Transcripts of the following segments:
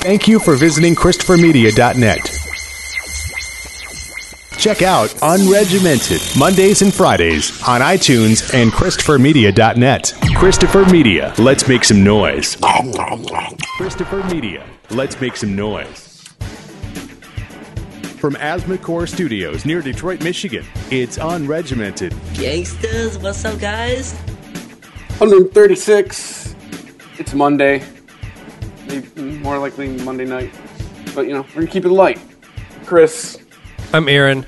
Thank you for visiting ChristopherMedia.net. Check out Unregimented Mondays and Fridays on iTunes and ChristopherMedia.net. Christopher Media, let's make some noise. Christopher Media, let's make some noise. From Asthmacore Studios near Detroit, Michigan, it's Unregimented. Gangsters, what's up, guys? 136. It's Monday. Maybe more likely Monday night. But, you know, we're going to keep it light. Chris, I'm Aaron.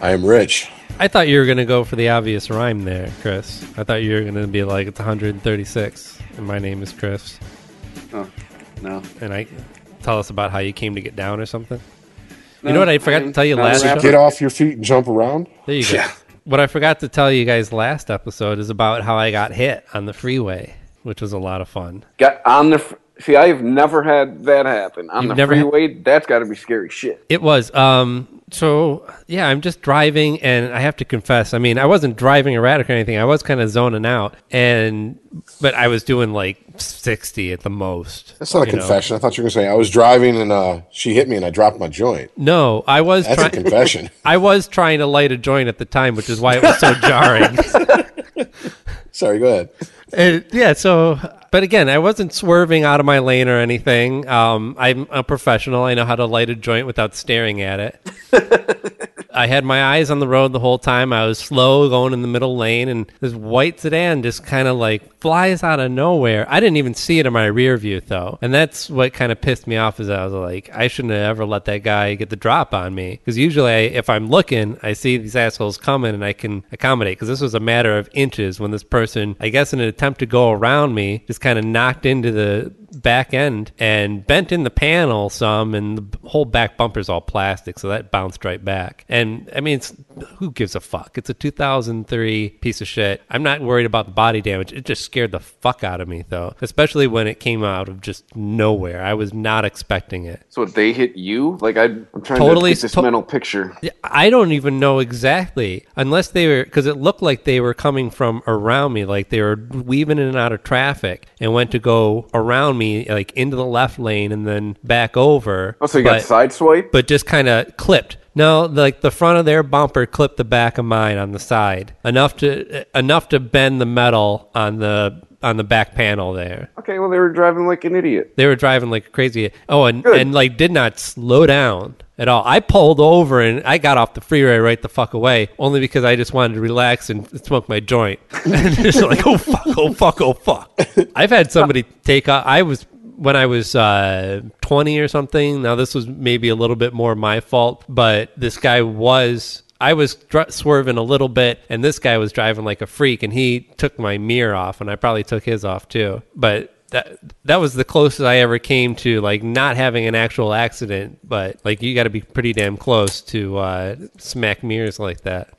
I am rich. I thought you were going to go for the obvious rhyme there, Chris. I thought you were going to be like, it's 136, and my name is Chris. oh, no. And I tell us about how you came to get down or something. you know what I forgot to tell you Not last rap- Get off your feet and jump around. There you go. Yeah. What I forgot to tell you guys last episode is about how I got hit on the freeway, which was a lot of fun. Got on the. Fr- See, I've never had that happen. On You've the never had- freeway, that's got to be scary shit. It was. Um, so yeah, I'm just driving, and I have to confess. I mean, I wasn't driving erratic or anything. I was kind of zoning out, and but I was doing like 60 at the most. That's not a you know. confession. I thought you were going to say I was driving and uh, she hit me and I dropped my joint. No, I was That's a confession. I was trying to light a joint at the time, which is why it was so jarring. Sorry, go ahead. And, yeah, so but again, I wasn't swerving out of my lane or anything. Um, I'm a professional. I know how to light a joint without staring at it. I had my eyes on the road the whole time. I was slow going in the middle lane, and this white sedan just kind of like flies out of nowhere. I didn't even see it in my rear view though, and that's what kind of pissed me off. Is I was like, I shouldn't have ever let that guy get the drop on me because usually, I, if I'm looking, I see these assholes coming and I can accommodate. Because this was a matter of inches when this person, I guess, in an attempt to go around me, just kind of knocked into the back end and bent in the panel some, and the whole back bumper's all plastic, so that bounced right back. And I mean, it's, who gives a fuck? It's a 2003 piece of shit. I'm not worried about the body damage. It just scared the fuck out of me, though, especially when it came out of just nowhere. I was not expecting it. So they hit you? Like, I, I'm trying Totally to get this to- mental picture. I don't even know exactly, unless they were, because it looked like they were coming from around me, like they were weaving in and out of traffic, and went to go around me, like into the left lane, and then back over. Oh, so you but, got sideswiped? but just kind of clipped. No, like the front of their bumper clipped the back of mine on the side enough to eh, enough to bend the metal on the on the back panel there. Okay, well, they were driving like an idiot. They were driving like crazy. Oh, and, Good. and like did not slow down at all. I pulled over and I got off the freeway right the fuck away, only because I just wanted to relax and smoke my joint. and just like, oh fuck, oh fuck, oh fuck. I've had somebody take off. I was when I was uh, 20 or something. Now this was maybe a little bit more my fault, but this guy was. I was dr- swerving a little bit, and this guy was driving like a freak, and he took my mirror off, and I probably took his off too. But that that was the closest I ever came to like not having an actual accident. But like you got to be pretty damn close to uh, smack mirrors like that.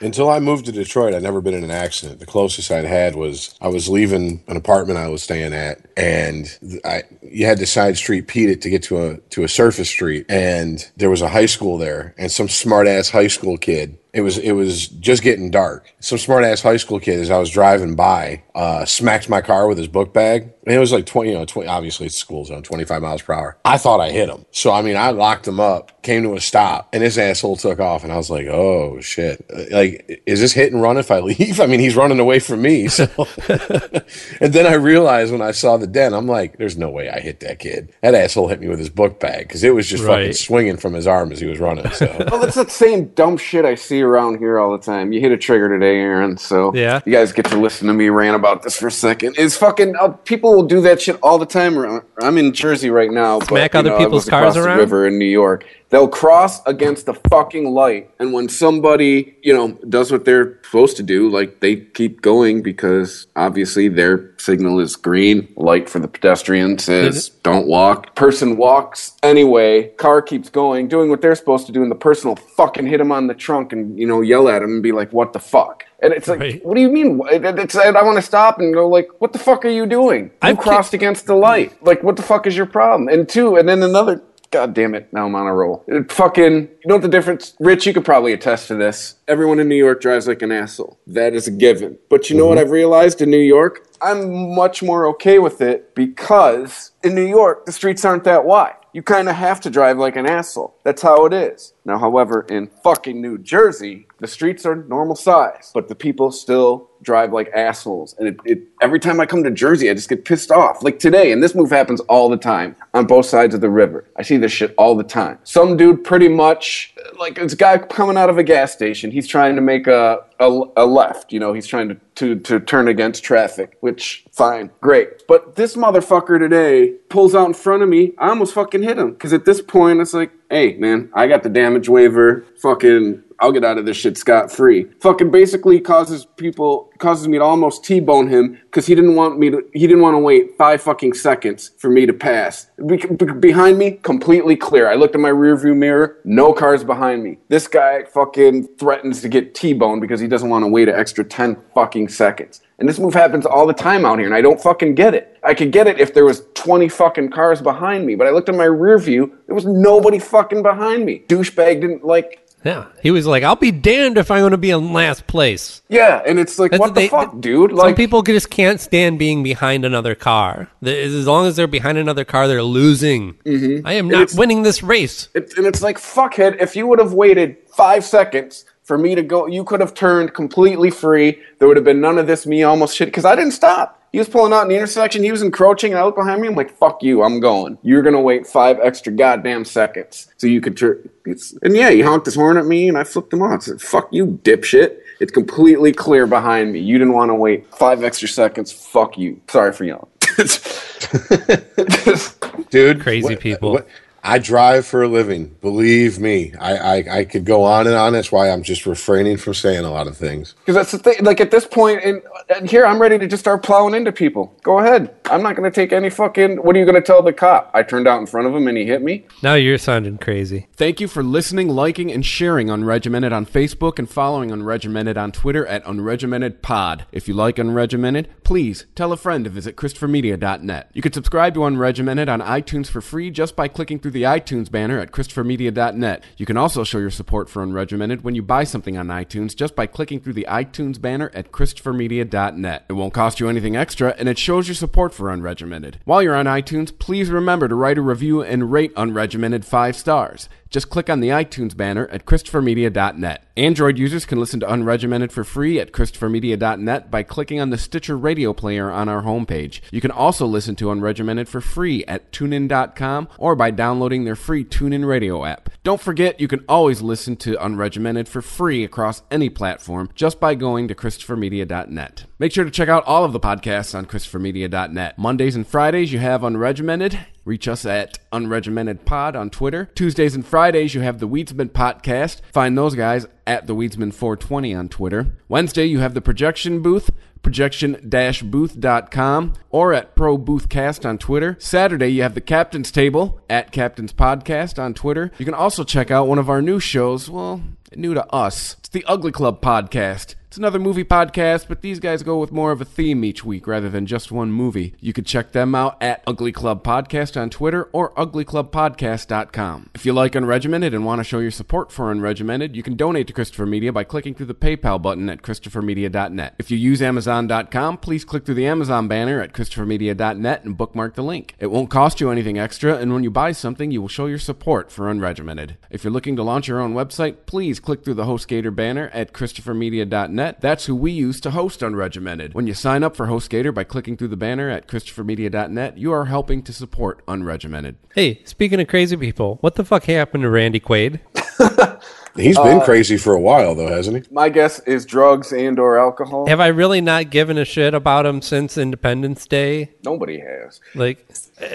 Until I moved to Detroit, I'd never been in an accident. The closest I'd had was I was leaving an apartment I was staying at, and I you had to side street Pete it to get to a to a surface street, and there was a high school there, and some smart ass high school kid. It was it was just getting dark. Some smart ass high school kid, as I was driving by, uh, smacked my car with his book bag, and it was like twenty, you know, 20, obviously it's school zone, twenty five miles per hour. I thought I hit him, so I mean, I locked him up, came to a stop, and this asshole took off, and I was like, oh shit, like is this hit and run if I leave? I mean, he's running away from me, so. and then I realized when I saw the dent, I'm like, there's no way I hit that kid. That asshole hit me with his book bag because it was just fucking swinging from his arm as he was running. So. Well, that's that same dumb shit I see around here all the time. You hit a trigger today, Aaron. So Yeah. you guys get to listen to me rant about this for a second. It's fucking uh, people will do that shit all the time. around- I'm in Jersey right now. Smack but, other know, people's cars across the around? river in New York. They'll cross against the fucking light, and when somebody you know does what they're supposed to do, like they keep going because obviously their signal is green. Light for the pedestrian says mm-hmm. don't walk. Person walks anyway. Car keeps going, doing what they're supposed to do, and the person will fucking hit him on the trunk and you know yell at him and be like, "What the fuck?" And it's like, Right. what do you mean? It- it- It's, and I want to stop and go like, what the fuck are you doing? You ki- crossed against the light. Like, what the fuck is your problem? And two, and then another God damn it! Now I'm on a roll. It fucking, you know what the difference? Rich, you could probably attest to this. Everyone in New York drives like an asshole. That is a given. But you know what mm-hmm. I've realized in New York? I'm much more okay with it because in New York the streets aren't that wide. You kind of have to drive like an asshole. That's how it is. Now, however, in fucking New Jersey, the streets are normal size, but the people still drive like assholes. And it, it, every time I come to Jersey, I just get pissed off. Like today, and this move happens all the time on both sides of the river. I see this shit all the time. Some dude pretty much, like this guy coming out of a gas station, he's trying to make a, a, a left. You know, he's trying to, to, to turn against traffic, which, fine, great. But this motherfucker today pulls out in front of me. I almost fucking hit him. Because at this point, it's like, hey, man, I got the damage waiver. Fucking, I'll get out of this shit scot free. Fucking basically causes people, causes me to almost T-bone him because he didn't want me to, he didn't want to wait five fucking seconds for me to pass. Be- be- behind me, completely clear. I looked in my rearview mirror, no cars behind me. This guy fucking threatens to get T-boned because he doesn't want to wait an extra 10 fucking seconds. And this move happens all the time out here, and I don't fucking get it. I could get it if there was 20 fucking cars behind me, but I looked in my rear view, there was nobody fucking behind me. Douchebag didn't like, Yeah, he was like, "I'll be damned if I'm going to be in last place." yeah, and it's like, That's what the fuck, dude? Like, some people just can't stand being behind another car. As long as they're behind another car, they're losing. Mm-hmm. I am not winning this race. it, and it's like, fuckhead, if you would have waited five seconds for me to go, you could have turned completely free. There would have been none of this me almost shit, because I didn't stop. He was pulling out in the intersection, he was encroaching, and I looked behind me, I'm like, fuck you, I'm going. You're gonna wait five extra goddamn seconds so you could turn. And yeah, he honked his horn at me, and I flipped him off. I said, fuck you, dipshit. It's completely clear behind me. You didn't want to wait five extra seconds. Fuck you. Sorry for yelling. dude. Crazy what- people. what- I drive for a living. Believe me, I, I I could go on and on. That's why I'm just refraining from saying a lot of things. Because that's the thing. Like at this point, and, and here I'm ready to just start plowing into people. Go ahead. I'm not going to take any fucking. What are you going to tell the cop? I turned out in front of him and he hit me. Now you're sounding crazy. Thank you for listening, liking, and sharing Unregimented on Facebook and following Unregimented on Twitter at Unregimented Pod. If you like Unregimented, please tell a friend to visit ChristopherMedia.net. You can subscribe to Unregimented on iTunes for free just by clicking through the iTunes banner at ChristopherMedia.net. You can also show your support for Unregimented when you buy something on iTunes just by clicking through the iTunes banner at ChristopherMedia.net. It won't cost you anything extra, and it shows your support for Unregimented. While you're on iTunes, please remember to write a review and rate Unregimented five stars. Just click on the iTunes banner at ChristopherMedia.net. Android users can listen to Unregimented for free at ChristopherMedia.net by clicking on the Stitcher radio player on our homepage. You can also listen to Unregimented for free at TuneIn.com or by downloading their free TuneIn radio app. Don't forget, you can always listen to Unregimented for free across any platform just by going to ChristopherMedia.net. Make sure to check out all of the podcasts on ChristopherMedia.net. Mondays and Fridays, you have Unregimented. Reach us at Unregimented Pod on Twitter. Tuesdays and Fridays, you have the Weedsman Podcast. Find those guys at the Weedsman420 on Twitter. Wednesday, you have the Projection Booth projection-booth.com or at Pro Boothcast on Twitter. Saturday, you have the Captain's Table at Captain's Podcast on Twitter. You can also check out one of our new shows, well, new to us. It's the Ugly Club Podcast. Another movie podcast, but these guys go with more of a theme each week rather than just one movie. You could check them out at Ugly Club Podcast on Twitter or uglyclubpodcast.com. If you like Unregimented and want to show your support for Unregimented, you can donate to Christopher Media by clicking through the PayPal button at ChristopherMedia.net. If you use Amazon.com, please click through the Amazon banner at ChristopherMedia.net and bookmark the link. It won't cost you anything extra, and when you buy something, you will show your support for Unregimented. If you're looking to launch your own website, please click through the HostGator banner at ChristopherMedia.net. That's who we use to host Unregimented. When you sign up for HostGator by clicking through the banner at ChristopherMedia.net, you are helping to support Unregimented. Hey, speaking of crazy people, what the fuck happened to Randy Quaid? He's been crazy for a while, though, hasn't he? My guess is drugs and or alcohol. Have I really not given a shit about him since Independence Day? Nobody has. Like,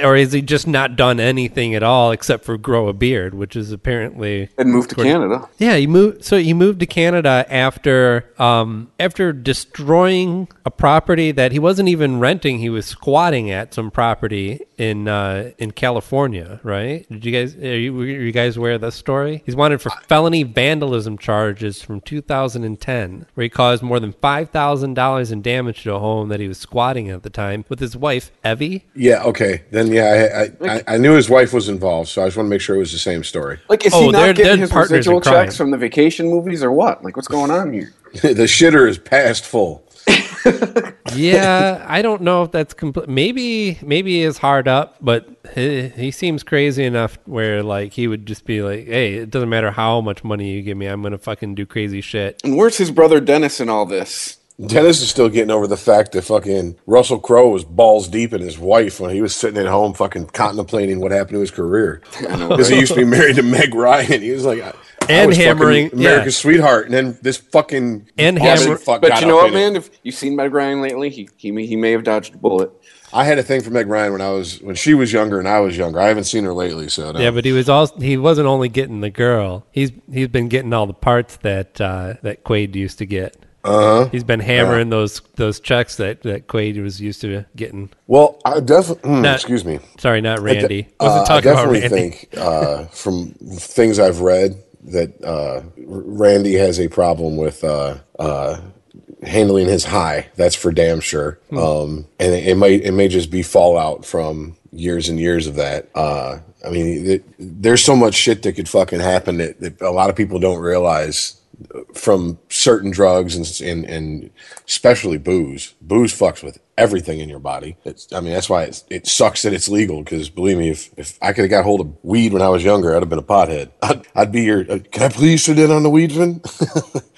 or has he just not done anything at all except for grow a beard, which is apparently And moved to Canada. Yeah, he moved. So he moved to Canada after um, after destroying a property that he wasn't even renting. He was squatting at some property in uh, in California. Right? Did you guys are you, were you guys aware of this story? He's wanted for felony vandalism charges from 2010, where he caused more than $5,000 in damage to a home that he was squatting at the time with his wife, Evie. Yeah, okay. Then yeah, I, I, I, I knew his wife was involved, so I just want to make sure it was the same story. Like, is Oh, he they're- not getting they're his partners residual in checks from the vacation movies or what? Like, what's going on here? the shitter is past full. Yeah, I don't know if that's complete. Maybe, maybe he is hard up, but he, he seems crazy enough where like he would just be like, "Hey, it doesn't matter how much money you give me, I'm gonna fucking do crazy shit." And where's his brother Dennis in all this? Dennis is still getting over the fact that fucking Russell Crowe was balls deep in his wife when he was sitting at home fucking contemplating what happened to his career. Because he used to be married to Meg Ryan. He was like, I, I And was hammering- America's yeah. sweetheart. And then this fucking And Austin hammer- fuck But got you know what, in it. man? If you've seen Meg Ryan lately, he he may, he may have dodged a bullet. I had a thing for Meg Ryan when I was when she was younger and I was younger. I haven't seen her lately, so no. Yeah, but he was also he wasn't only getting the girl. He's he's been getting all the parts that uh, that Quaid used to get. Uh-huh. He's been hammering those those checks that that Quaid was used to getting. well, I definitely Not- excuse me. Sorry, not Randy. Uh, Wasn't I talking about definitely Randy. think uh, from things I've read that uh, Randy has a problem with uh, uh, handling his high. That's for damn sure. Hmm. Um, and it, it might it may just be fallout from years and years of that. Uh, I mean, it, there's so much shit that could fucking happen that, that a lot of people don't realize from certain drugs and, and and especially booze. Booze fucks with everything in your body. It's, I mean, that's why it's, it sucks that it's legal. Because believe me, if if I could have got hold of weed when I was younger, I'd have been a pothead. I'd, I'd be your. Uh, Can I please sit in on the weed, Vin?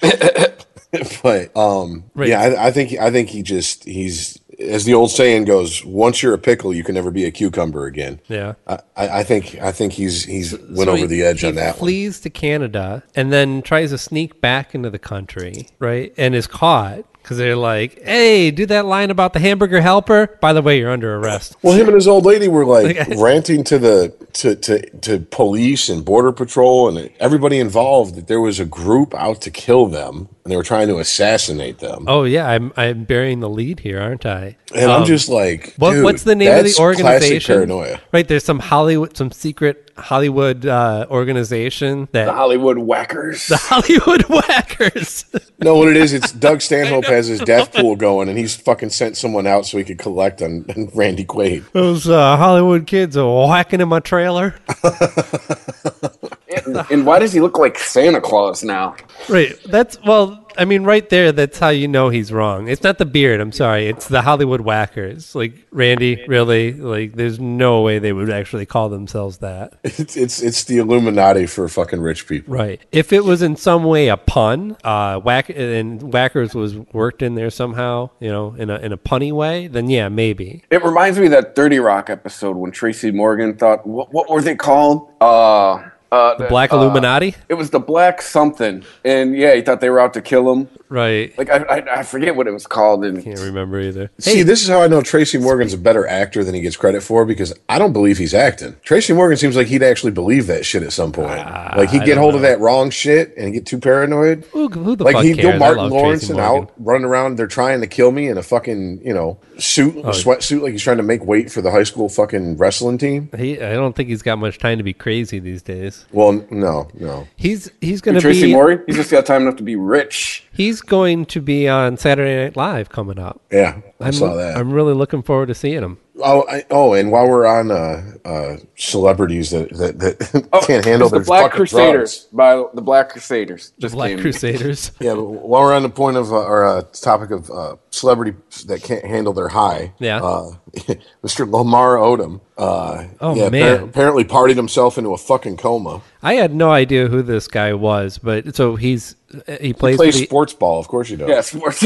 but um, Right. yeah, I, I think I think he just he's as the old saying goes. Once you're a pickle, you can never be a cucumber again. Yeah. I, I think I think he's he's went So over he- the edge on that one. Flees to Canada and then tries to sneak back into the country, right? And is caught because they're like, "Hey, do that line about the hamburger helper." By the way, you're under arrest. Well, him and his old lady were like ranting to the to, to to police and border patrol and everybody involved that there was a group out to kill them and they were trying to assassinate them. Oh yeah, I'm I'm bearing the lead here, aren't I? and I'm Um, just like, What, what's the name of the organization? Paranoia. Right, there's some Hollywood, some secret Hollywood uh, organization that The Hollywood Whackers. the Hollywood Whackers. No, what it is, it's Doug Stanhope has his death pool going, and he's fucking sent someone out so he could collect on, on Randy Quaid. Those uh, Hollywood kids are whacking in my trailer. and, and why does he look like Santa Claus now? Right, that's well. I mean, right there, that's how you know he's wrong. It's not the beard. I'm sorry. It's the Hollywood Whackers. Like Randy, really? Like, there's no way they would actually call themselves that. It's it's it's the Illuminati for fucking rich people. Right. If it was in some way a pun, uh, whack and whackers was worked in there somehow, you know, in a in a punny way, then yeah, maybe. It reminds me of that 30 Rock episode when Tracy Morgan thought, what, what were they called? Uh, uh, the Black uh, Illuminati. It was the Black something. And yeah, he thought they were out to kill him. Right. Like, I, I, I forget what it was called. And Can't remember either. See, this is how I know Tracy Morgan's a better actor than he gets credit for because I don't believe he's acting. Tracy Morgan seems like he'd actually believe that shit at some point. like he'd get don't hold of that wrong shit and get too paranoid. Who, who the Like fuck he'd cares? go Martin Lawrence and out running around. They're trying to kill me in a fucking you know suit, Oh, a sweatsuit, like he's trying to make weight for the high school fucking wrestling team. He, I don't think he's got much time to be crazy these days. Well, no, no. He's he's going to be Tracy be Morgan, he's just got time enough to be rich. he's going to be on Saturday Night Live coming up. Yeah, I I'm, saw that. I'm really looking forward to seeing him. Oh, I, oh, and while we're on uh, uh, celebrities that that, that can't handle It's the Black Crusaders drugs. by the Black Crusaders. Just Black came. Crusaders. Yeah, but while we're on the point of uh, or uh, topic of uh, celebrities that can't handle their high, Yeah. uh, Mr. Lamar Odom, uh, Oh, yeah, man. appar- apparently partied himself into a fucking coma. I had no idea who this guy was, but so he's he plays Plays for the- sports ball, of course you do. Yeah, sports.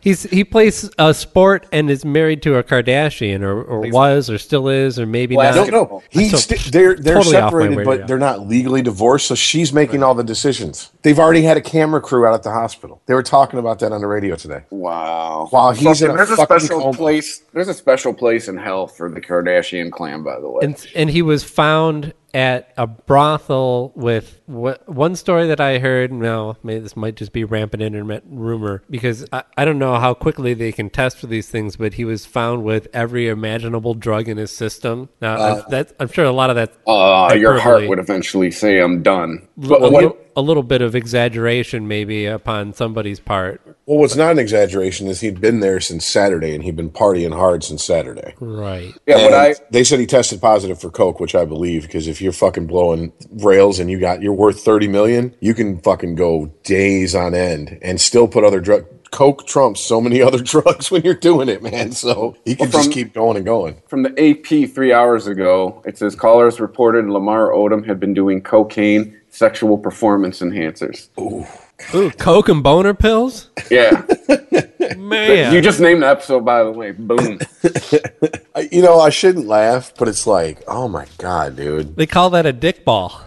He's he plays a sport and is married to a Kardashian or, or was or still is or maybe Well, I not. don't No, he's So- sti- they're they're totally separated, but they're not legally divorced. So she's making all the decisions. They've already had a camera crew out at the hospital. They were talking about that on the radio today. wow. While he's in a there's a fucking special coma. place. There's a special place in hell for the Kardashian clan, by the way. and and he was found at a brothel with what one story that I heard. No, maybe this might just be rampant internet rumor because I, I don't know how quickly they can test for these things. But he was found with every imaginable drug in his system. Now Uh, that's I'm sure a lot of that. uh, your heart would eventually say, "I'm done." But a, little, a little bit of exaggeration maybe upon somebody's part. Well, what's not an exaggeration is he'd been there since Saturday and he'd been partying hard since Saturday. Right. yeah, And but I they said he tested positive for coke, which I believe because if you're fucking blowing rails and you got you're worth thirty million, you can fucking go days on end and still put other drug. Coke trumps so many other drugs when you're doing it, man. So he can Well, from- just keep going and going. from the AP three hours ago, it says callers reported Lamar Odom had been doing cocaine sexual performance enhancers. Ooh, Ooh, Coke and boner pills? Yeah, Man. you just named the episode by the way. Boom. You know, I shouldn't laugh, but it's like, oh my god, dude. They call that a dick ball.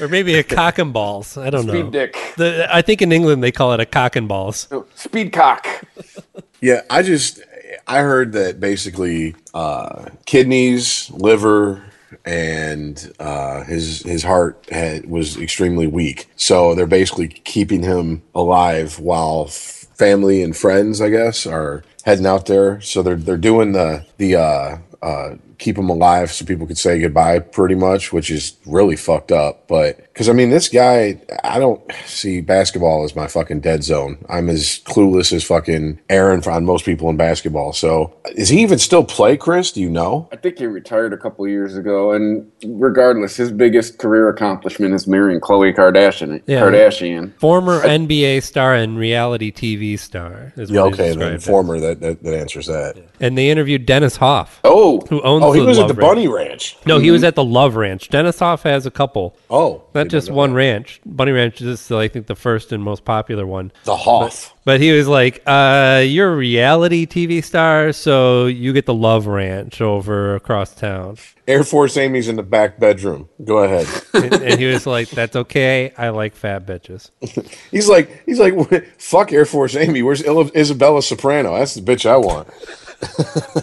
Or maybe a cock and balls. I don't know. Speed dick. The, I think in England they call it a cock and balls. Oh, Speed cock. Yeah, I just I heard that basically uh, kidneys, liver, and uh, his his heart had, was extremely weak. So they're basically keeping him alive while f- family and friends, I guess, are heading out there. So they're they're doing the the uh, uh, keep him alive so people could say goodbye, pretty much, which is really fucked up. But because I mean, this guy, I don't see basketball as my fucking dead zone. I'm as clueless as fucking Aaron on most people in basketball. So is he even still play, Chris? Do you know? I think he retired a couple of years ago, and regardless, his biggest career accomplishment is marrying Khloe Kardashian. Yeah. Kardashian. Former NBA star and reality TV star. Is Yeah, okay, then described former that, that that answers that. And they interviewed Dennis Hof, Oh, who owns Oh, he the was at Love the Ranch. Bunny Ranch. No, he mm-hmm. was at the Love Ranch. Dennis Hof has a couple. Oh, Not just one that. ranch. Bunny Ranch is, still, I think, the first and most popular one. The Hoff. But he was like, uh, "You're a reality TV star, so you get the Love Ranch over across town." Air Force Amy's in the back bedroom. Go ahead. and, and he was like, "That's okay. I like fat bitches." He's like, he's like, fuck Air Force Amy. Where's Isabella Soprano? That's the bitch I want.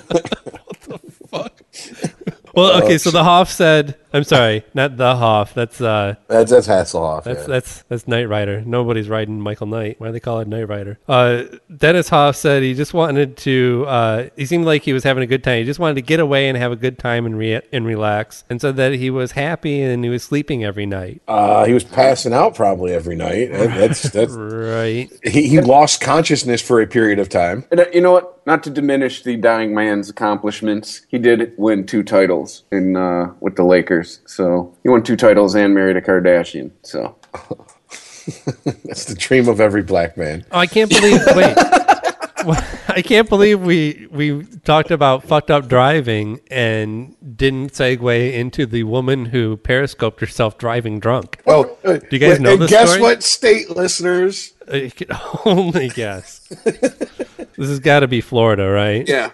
What the fuck? Well, okay. So the Hoff said, "I'm sorry, not the Hoff. That's uh, That's that's Hasselhoff. That's yeah. that's that's Knight Rider. Nobody's riding Michael Knight. Why do they call it Knight Rider? Uh, Dennis Hof said he just wanted to. Uh, he seemed like he was having a good time. He just wanted to get away and have a good time and re- and relax. And said that he was happy and he was sleeping every night. uh, he was passing out probably every night. That- That's that's. Right. He, he lost consciousness for a period of time. And, uh, you know what? Not to diminish the dying man's accomplishments, he did win two titles in uh, with the Lakers. So he won two titles and married a Kardashian. So That's the dream of every black man. Oh, I can't believe. Wait. I can't believe we we talked about fucked up driving and didn't segue into the woman who periscoped herself driving drunk. Well, do you guys know and this guess story? what, state listeners? Uh, I can only guess. this has got to be Florida, right? yeah,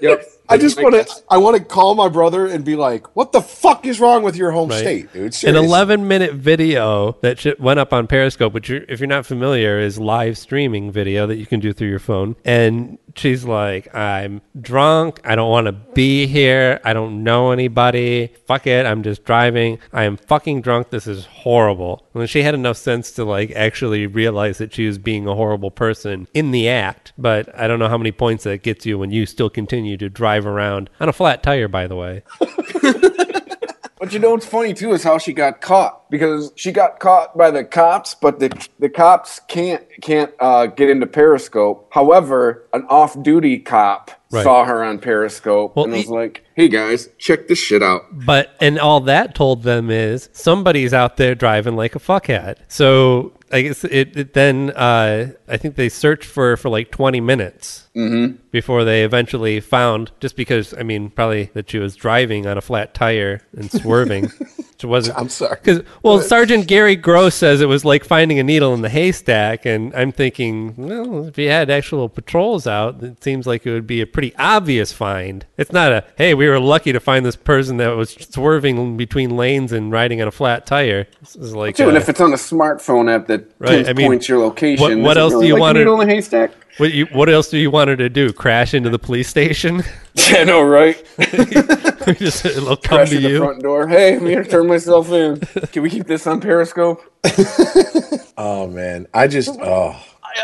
yep. I just want to. I want to call my brother and be like, "What the fuck is wrong with your home state, dude?" An 11 minute video that sh- went up on Periscope, which, you're, if you're not familiar, is live streaming video that you can do through your phone. And she's like, I'm drunk. I don't want to be here. I don't know anybody. Fuck it. I'm just driving. I am fucking drunk. This is horrible. And she had enough sense to like actually realize that she was being a horrible person in the act. But I don't know how many points that gets you when you still continue to drive around on a flat tire, by the way. But you know what's funny too is how she got caught because she got caught by the cops, but the the cops can't can't uh, get into Periscope. However, an off-duty cop Right. saw her on Periscope Well, and was he- like, "Hey guys, check this shit out." But and all that told them is somebody's out there driving like a fuckhead. So I guess it, it then uh, I think they searched for for like twenty minutes before they eventually found. Just because I mean, probably that she was driving on a flat tire and swerving. Which wasn't. I'm sorry. Because well, Sergeant Gary Gross says it was like finding a needle in the haystack, and I'm thinking, well, if you had actual patrols out, it seems like it would be a pretty obvious find. It's not a hey, we were lucky to find this person that was swerving between lanes and riding on a flat tire. This is like Too, and uh, if it's on a smartphone app that Right, I mean, pinpoints your location, what- what is it else do you like wanna- needle in a haystack? what, you, what else do you want her to do? Crash into the police station? Yeah, no, right? Just it'll come Crash to at the you. front door. Hey, I'm here to turn myself in. Can we keep this on Periscope? Oh man, I just oh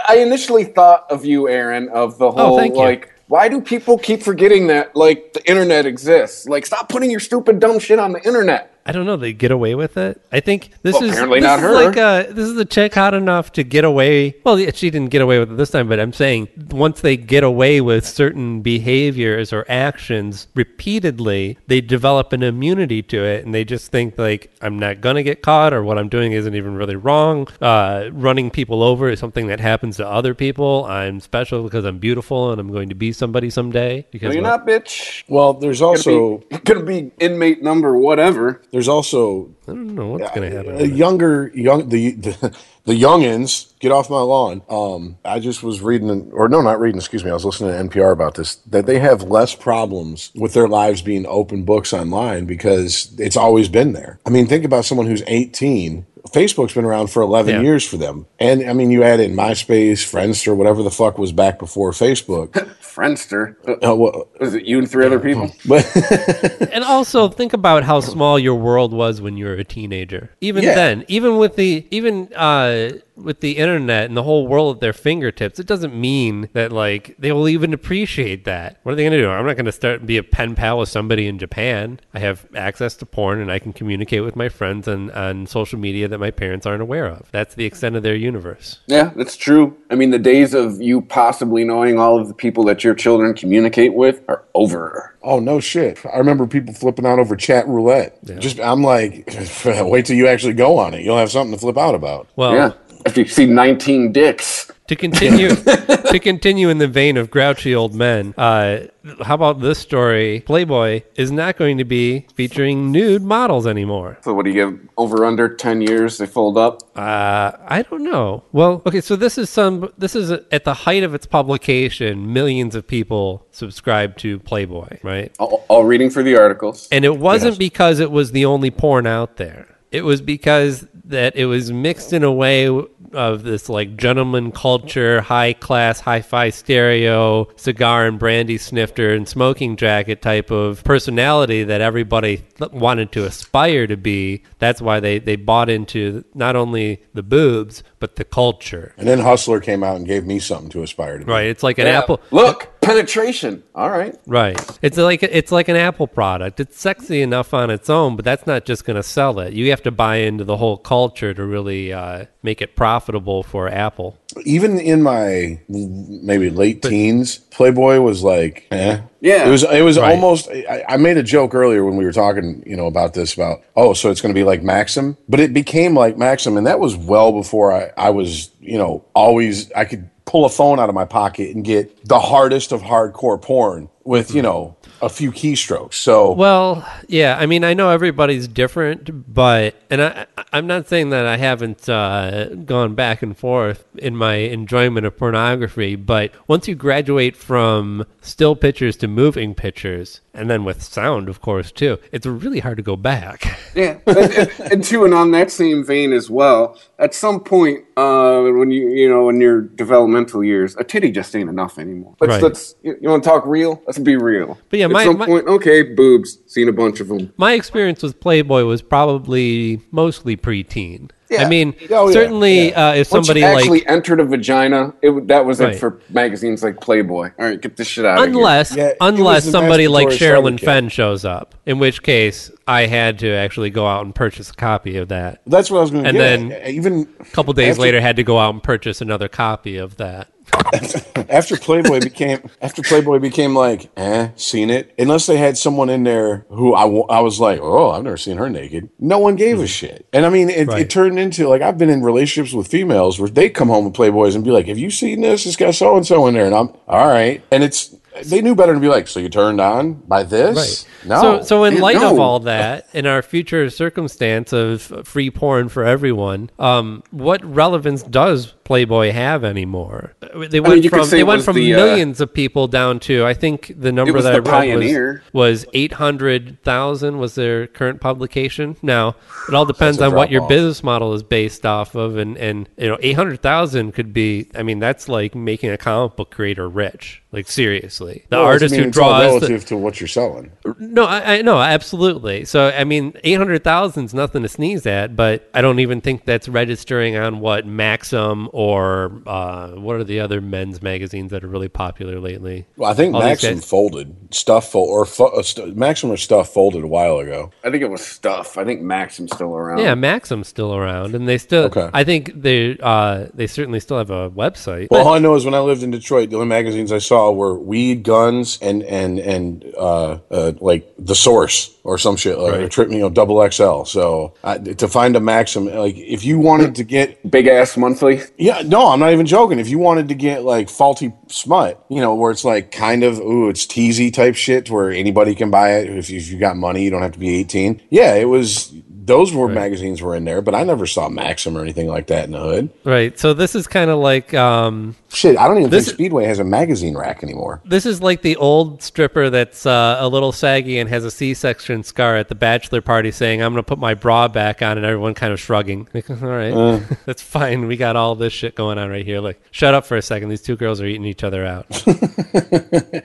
I initially thought of you, Aaron, of the oh, whole Oh, like, why do people keep forgetting that like the internet exists? Like, stop putting your stupid dumb shit on the internet. I don't know. They get away with it. I think this Well, is apparently this not is her. Like a, this is a chick hot enough to get away. Well, yeah, she didn't get away with it this time, but I'm saying once they get away with certain behaviors or actions repeatedly, they develop an immunity to it, and they just think like I'm not gonna get caught, or what I'm doing isn't even really wrong. Uh, running people over is something that happens to other people. I'm special because I'm beautiful, and I'm going to be somebody someday. Because No, you're what- not, bitch. Well, there's also Gonna be, gonna be inmate number whatever. there's also I don't know what's gonna happen. a younger young the, the the youngins get off my lawn. Um, I just was reading, or no, not reading. Excuse me. I was listening to NPR about this. That they have less problems with their lives being open books online because it's always been there. I mean, think about someone who's 18. Facebook's been around for 11 Yeah. years for them. And I mean, you add in MySpace, Friendster, whatever the fuck was back before Facebook. Friendster. Uh, well, was it you and three other people? but And also think about how small your world was when you were a teenager. Even Yeah. then, even with the even uh, with the internet and the whole world at their fingertips, it doesn't mean that like they will even appreciate that. What are they going to do? I'm not going to start and be a pen pal with somebody in Japan. I have access to porn and I can communicate with my friends on on social media that my parents aren't aware of. That's the extent of their universe. Yeah, that's true. I mean, the days of you possibly knowing all of the people that your children communicate with are over. Oh no shit! I remember people flipping out over chat roulette. Just I'm like, wait till you actually go on it. You'll have something to flip out about. Well, Yeah. After you see 19 dicks. To continue, to continue in the vein of grouchy old men, uh, how about this story? Playboy is not going to be featuring nude models anymore. So what do you give? Over under 10 years, they fold up? Uh, I don't know. Well, okay, so this is some. This is at the height of its publication. Millions of people subscribe to Playboy, right? All, all reading for the articles. And it wasn't because it was the only porn out there. It was because that it was mixed in a way of this like gentleman culture, high class, hi fi stereo, cigar and brandy snifter and smoking jacket type of personality that everybody th- wanted to aspire to be. That's why they, they bought into not only the boobs, but the culture. And then Hustler came out and gave me something to aspire to. be. Right. It's like an Yeah. apple. Look, penetration. All right. Right. It's like it's like an Apple product. It's sexy enough on its own, but that's not just going to sell it. You have to buy into the whole culture to really uh, make it profitable for Apple. Even in my maybe late teens, Playboy was like, eh. Yeah. It was. It was Right. almost. I, I made a joke earlier when we were talking, you know, about this. About oh, so it's going to be like Maxim, but it became like Maxim, and that was well before I, I was, you know, always I could pull a phone out of my pocket and get the hardest of hardcore porn with you know a few keystrokes. So Well, yeah. I mean, I know everybody's different, but and I, I'm not saying that I haven't uh, gone back and forth in my enjoyment of pornography. But once you graduate from still pictures to moving pictures, and then with sound, of course, too, it's really hard to go back. Yeah, and, and, and too, and on that same vein as well, at some point, uh, when you you know in your developmental years, a titty just ain't enough anymore. Let's Right. let's you, you want to talk real? Let's be real. But yeah, at my- some my- point, okay, boobs, seen a bunch of them. My experience with Playboy was probably mostly preteen. Yeah. I mean, Oh, yeah, certainly yeah. Uh, if Once somebody you actually like entered a vagina, it that was Right. it for magazines like Playboy. All right, get this shit out of unless Yeah, unless somebody like masturbatory Sherilyn. Fenn shows up, in which case I had to actually go out and purchase a copy of that. that's what I was going to And then even A couple days after- later, had to go out and purchase another copy of that. after Playboy became after Playboy became like, eh, seen it. Unless they had someone in there who I, I was like, oh, I've never seen her naked. No one gave a shit. And I mean, it, Mm-hmm. Right. it turned into like I've been in relationships with females where they come home with Playboys and be like, have you seen this? It's got so and so in there, and I'm all right. And it's they knew better than to be like, so you turned on by this? No. So, so in Man, light of all that, in our future circumstance of free porn for everyone, um, what relevance does Playboy have anymore? Uh, They went you could from they went from the, uh, millions of people down to I think the number was that the I read pioneer. was, was eight hundred thousand was their current publication. Now it all depends on what your drop-off. business model is based off of, and and you know eight hundred thousand could be. I mean that's like making a comic book creator rich. Like seriously, the Well, I artist mean, who it's all draws the, relative to what you're selling. no, I, I no, absolutely. So I mean, eight hundred thousand is nothing to sneeze at, but I don't even think that's registering on what Maxim or uh, what are the other men's magazines that are really popular lately. Well, I think All Maxim guys- folded stuff fo- or fo- uh, st- Maxim or stuff folded a while ago. I think it was stuff. I think Maxim's still around. Yeah, Maxim's still around, and they still. Okay. I think they uh, they certainly still have a website. Well, all I know is when I lived in Detroit, the only magazines I saw were Weed, Guns, and and and uh, uh, like the Source or some shit, like Right. trip, you know, double XL. So I, to find a Maxim, like if you wanted to get, Big ass monthly. yeah, no, I'm not even joking. If you wanted to get like faulty smut, you know, where it's like kind of ooh, it's teasy type shit, where anybody can buy it. If, if you got money, you don't have to be 18. Yeah, it was. Those were magazines were in there, but I never saw Maxim or anything like that in the hood. right. So this is kind of like um, Shit, I don't even think Speedway has a magazine rack anymore. this is like the old stripper that's uh, a little saggy and has a C-section scar at the bachelor party, saying, "I'm going to put my bra back on," and everyone kind of shrugging. Like, all right, Uh. that's fine. We got all this shit going on right here. Like, shut up for a second. These two girls are eating each other out.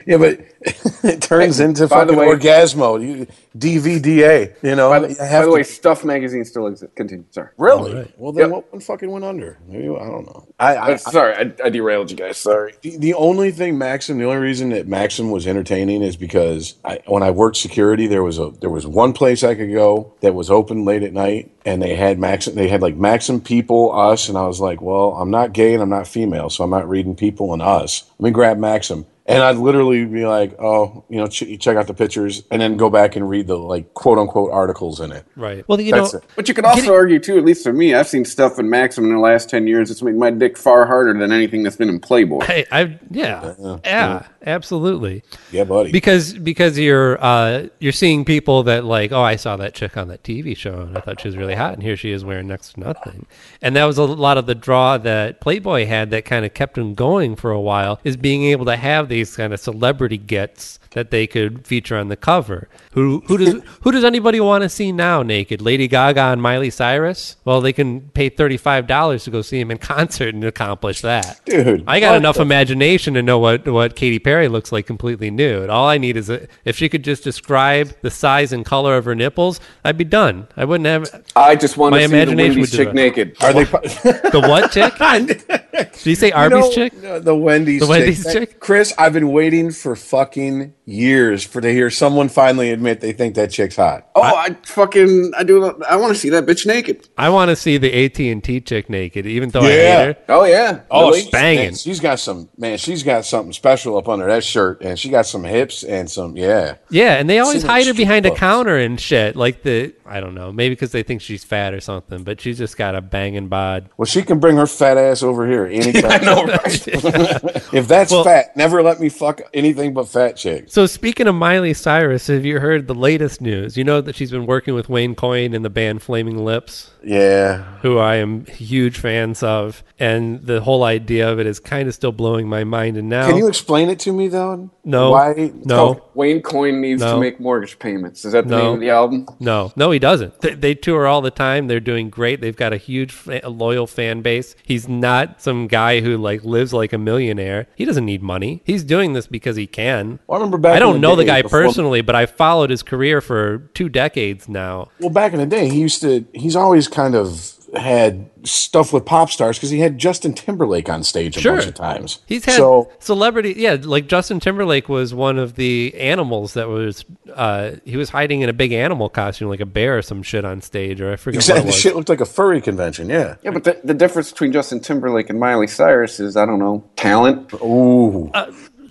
Yeah, but it turns into by the fucking way- orgasmo. You, DVDA. You know, By the, by have the to- way, Stuff magazine still exists. Continue. Sorry. really? Well, then Yep. what one fucking went under? Maybe I don't know. I, I, sorry, I, I derailed you guys. Sorry. the, the only thing Maxim, the only reason that Maxim was entertaining is because I, when I worked security, there was a there was one place I could go that was open late at night, and they had Maxim. They had like Maxim people, us, and I was like, well, I'm not gay and I'm not female, so I'm not reading people and us. Let me grab Maxim. And I'd literally be like, "Oh, you know, ch- check out the pictures, and then go back and read the like quote unquote articles in it." Right. Well, you That's know, it. But you could also argue too, at least for me, I've seen stuff in Maxim in the last ten years. It's made my dick far harder than anything that's been in Playboy. hey, I yeah, yeah, absolutely. Yeah, buddy. because because you're uh, you're seeing people that like oh I saw that chick on that TV show and I thought she was really hot and here she is wearing next to nothing and that was a lot of the draw that Playboy had that kind of kept him going for a while is being able to have these kind of celebrity gets that they could feature on the cover. Who who does who does anybody want to see now naked? Lady Gaga and Miley Cyrus? Well, they can pay thirty five dollars to go see him in concert and accomplish that. Dude, I got enough the- imagination to know what what Katy Perry looks like completely nude. All I need is a, if she could just describe the size and color of her nipples, I'd be done. I wouldn't have I just want My to see the imagination Wendy's would chick naked. Are they? the what chick? Did you say Arby's know, chick? no, The Wendy's The Wendy's chick? Chris, I've been waiting for fucking years for to hear someone finally admit they think that chick's hot. Oh, I, fucking, I do. I want to see that bitch naked. I want to see the AT and T chick naked, even though I Yeah. hate her. Oh yeah. Oh, Really? she's banging. man, she's got some man. She's got something special up under that shirt, and she got some hips and some yeah. Yeah, and they always See, hide her street behind a counter and shit. Like the I don't know, maybe because they think she's fat or something, but she's just got a banging bod. Well, she can bring her fat ass over here anytime. I know, right? if that's Well- fat, never let me fuck anything but fat chicks. So speaking of Miley Cyrus, have you heard the latest news? You know that she's been working with Wayne Coyne and the band Flaming Lips, Yeah, who I am huge fans of, and the whole idea of it is kind of still blowing my mind. And now, can you explain it to me though? No. why? no, Wayne Coyne needs No. to make mortgage payments. Is that the No. name of the album? No, no, he doesn't. They, they tour all the time. They're doing great. They've got a huge, fa- a loyal fan base. He's not some guy who like lives like a millionaire. He doesn't need money. He's doing this because he can. Well, I remember back I don't the know the guy before- personally, but I followed his career for two decades now. Well, back in the day, he used to. He's always kind of had stuff with pop stars because he had Justin Timberlake on stage a Sure. bunch of times. He's had so celebrity, yeah, like Justin Timberlake was one of the animals that was. Uh, he was hiding in a big animal costume, like a bear or some shit, on stage, or I forget what exactly, it the was. shit looked like a furry convention. Yeah. Yeah, but the, the difference between Justin Timberlake and Miley Cyrus is I don't know talent. Ooh.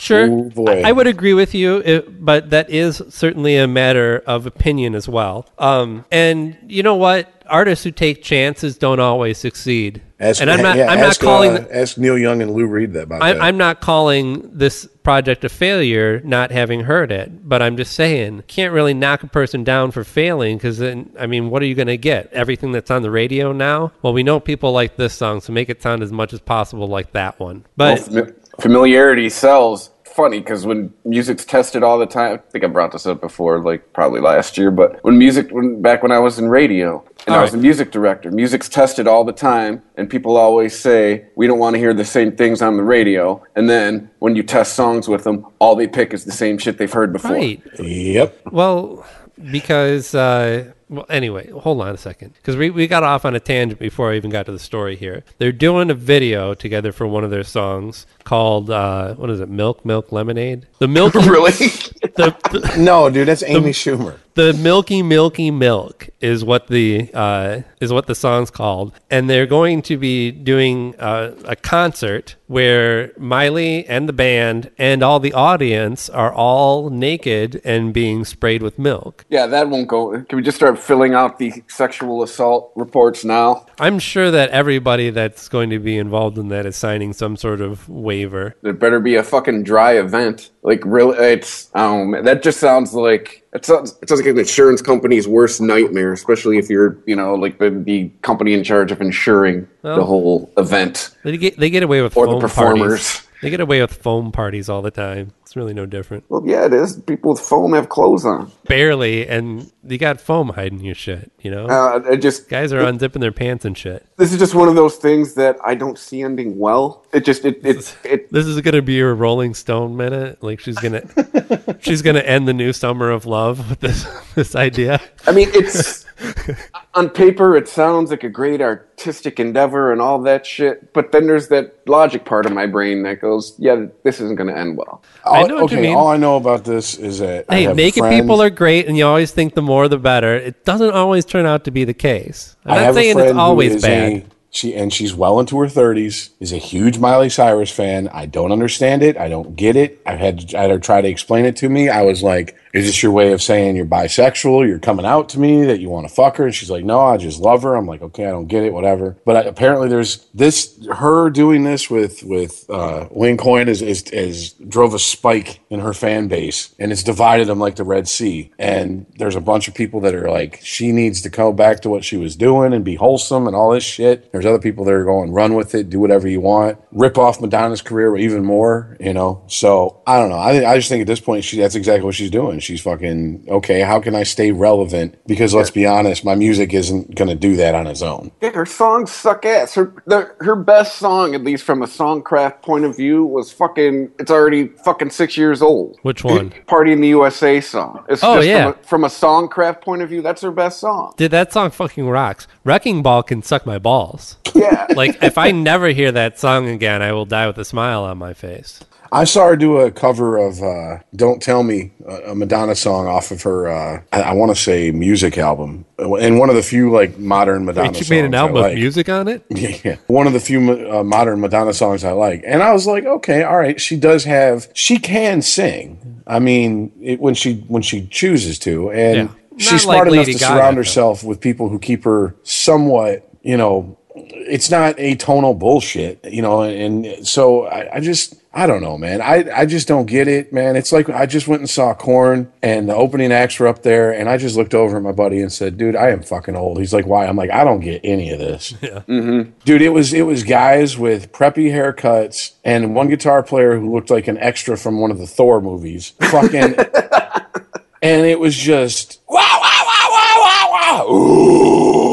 Sure, Oh, boy. I, I would agree with you, it, but that is certainly a matter of opinion as well. Um, and you know what? Artists who take chances don't always succeed. Ask, and I'm not. yeah, I'm ask, not calling. Uh, ask Neil Young and Lou Reed that about I'm, that. I'm not calling this project a failure, not having heard it. But I'm just saying, can't really knock a person down for failing because then, I mean, what are you going to get? Everything that's on the radio now? Well, we know people like this song, so make it sound as much as possible like that one. Well, But fami- familiarity sells. Funny because when music's tested all the time, I think I brought this up before, like probably last year. But when music, when back when I was in radio, And All I was the right. music director. Music's tested all the time, and people always say, we don't want to hear the same things on the radio. And then when you test songs with them, all they pick is the same shit they've heard before. Right. Yep. Well, because uh, well, anyway, hold on a second, because we we got off on a tangent before I even got to the story here. They're doing a video together for one of their songs called uh, what is it? Milk, milk, lemonade. The milk, really? the, the No, dude, that's Amy Schumer. The milky milky milk is what the uh, is what the song's called, and they're going to be doing uh, a concert where Miley and the band and all the audience are all naked and being sprayed with milk. yeah, that won't go. Can we just start filling out the sexual assault reports now? I'm sure that everybody that's going to be involved in that is signing some sort of waiver. There better be a fucking dry event. Like, really, it's, oh man, that just sounds like, it sounds, it sounds like an insurance company's worst nightmare, especially if you're, you know, like the, the company in charge of insuring the whole event. They get they get away with Or the performers. parties. They get away with foam parties all the time. It's really no different. Well, yeah, it is. People with foam have clothes on. Barely, and you got foam hiding your shit. You know, Uh, I just, guys are unzipping their pants and shit. this is just one of those things that I don't see ending well. It just, it, it, it, This is gonna be your Rolling Stone minute. Like she's gonna, she's gonna end the new summer of love with this this idea. I mean, it's on paper, it sounds like a great artistic endeavor and all that shit. But then there's that logic part of my brain that goes, "Yeah, this isn't going to end well." I All- know what you okay, mean. all I know about this is that I Hey, naked friend- people are great, and you always think the more the better. It doesn't always turn out to be the case. I'm I not saying it's always bad. A, she and she's well into her thirties. Is a huge Miley Cyrus fan. I don't understand it. I don't get it. I've had I had her try to explain it to me. I was like, "Is this your way of saying you're bisexual? You're coming out to me that you want to fuck her?" And she's like, "No, I just love her." I'm like, "Okay, I don't get it. Whatever." But I, apparently, there's this her doing this with with uh, Wayne Coyne is, is is drove a spike in her fan base, and it's divided them like the Red Sea. And there's a bunch of people that are like, she needs to go back to what she was doing and be wholesome and all this shit. There's other people that are going, run with it, do whatever you want, rip off Madonna's career even more, you know. So I don't know. I I just think at this point, she that's exactly what she's doing. She's fucking okay. How can I stay relevant? Because let's be honest, my music isn't going to do that on its own. Yeah, her songs suck ass. Her the, her best song, at least from a songcraft point of view, was fucking. It's already fucking six years old. Which one? Party in the USA song. It's Oh, just yeah. From a, from a songcraft point of view, that's her best song. Dude, that song fucking rocks. Wrecking Ball can suck my balls. Yeah. Like, if I never hear that song again, I will die with a smile on my face. I saw her do a cover of uh, "Don't Tell Me," a Madonna song off of her. Uh, I, I want to say music album, and one of the few like modern Madonna. Wait, you made an album like. with music on it? Yeah, one of the few uh, modern Madonna songs I like, and I was like, okay, all right. She does have, she can sing. I mean, it, when she when she chooses to, and Yeah. she's smart enough to Gaga, surround though. herself with people who keep her somewhat, you know, it's not atonal bullshit, you know, and so I, I just. I don't know, man. I, I just don't get it, man. It's like I just went and saw Korn, and the opening acts were up there, and I just looked over at my buddy and said, "Dude, I am fucking old." He's like, "Why?" I'm like, "I don't get any of this." Yeah. Mm-hmm. dude it was it was guys with preppy haircuts and one guitar player who looked like an extra from one of the thor movies fucking and it was just wow wow wow wow wow wow Ooh, wow wow